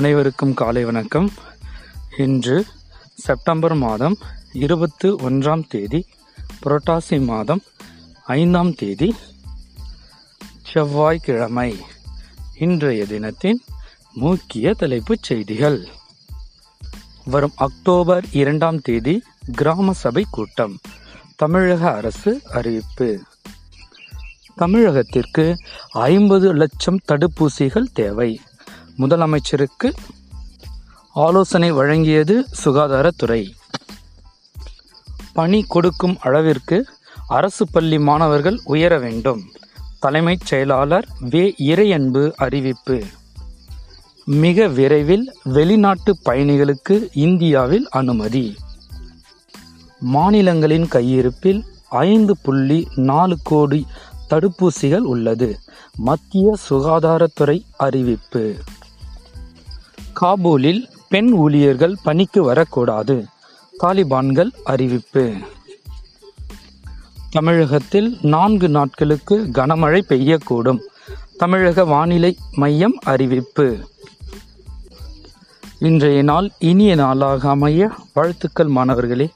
அனைவருக்கும் காலை வணக்கம். இன்று செப்டம்பர் மாதம் இருபத்து ஒன்றாம் தேதி புரட்டாசி மாதம் ஐந்தாம் தேதி செவ்வாய்க்கிழமை. இன்றைய தினத்தின் முக்கிய தலைப்புச் செய்திகள். வரும் அக்டோபர் இரண்டாம் தேதி கிராம சபை கூட்டம் தமிழக அரசு அறிவிப்பு. தமிழகத்திற்கு ஐம்பது லட்சம் தடுப்பூசிகள் தேவை. முதலமைச்சருக்கு ஆலோசனை வழங்கியது சுகாதாரத்துறை. பணி கொடுக்கும் அளவிற்கு அரசு பள்ளி மாணவர்கள் உயர வேண்டும். தலைமைச் செயலாளர் வே. இறையன்பு அறிவிப்பு. மிக விரைவில் வெளிநாட்டு பயணிகளுக்கு இந்தியாவில் அனுமதி. மாநிலங்களின் கையிருப்பில் ஐந்து புள்ளி நாலு கோடி தடுப்பூசிகள் உள்ளது. மத்திய சுகாதாரத்துறை அறிவிப்பு. காபூலில் பெண் ஊழியர்கள் பணிக்கு வரக்கூடாது. தாலிபான்கள் அறிவிப்பு. தமிழகத்தில் நான்கு நாட்களுக்கு கனமழை பெய்யக்கூடும். தமிழக வானிலை மையம் அறிவிப்பு. இன்றைய நாள் இனிய நாளாக அமைய வாழ்த்துக்கள் மாணவர்களே.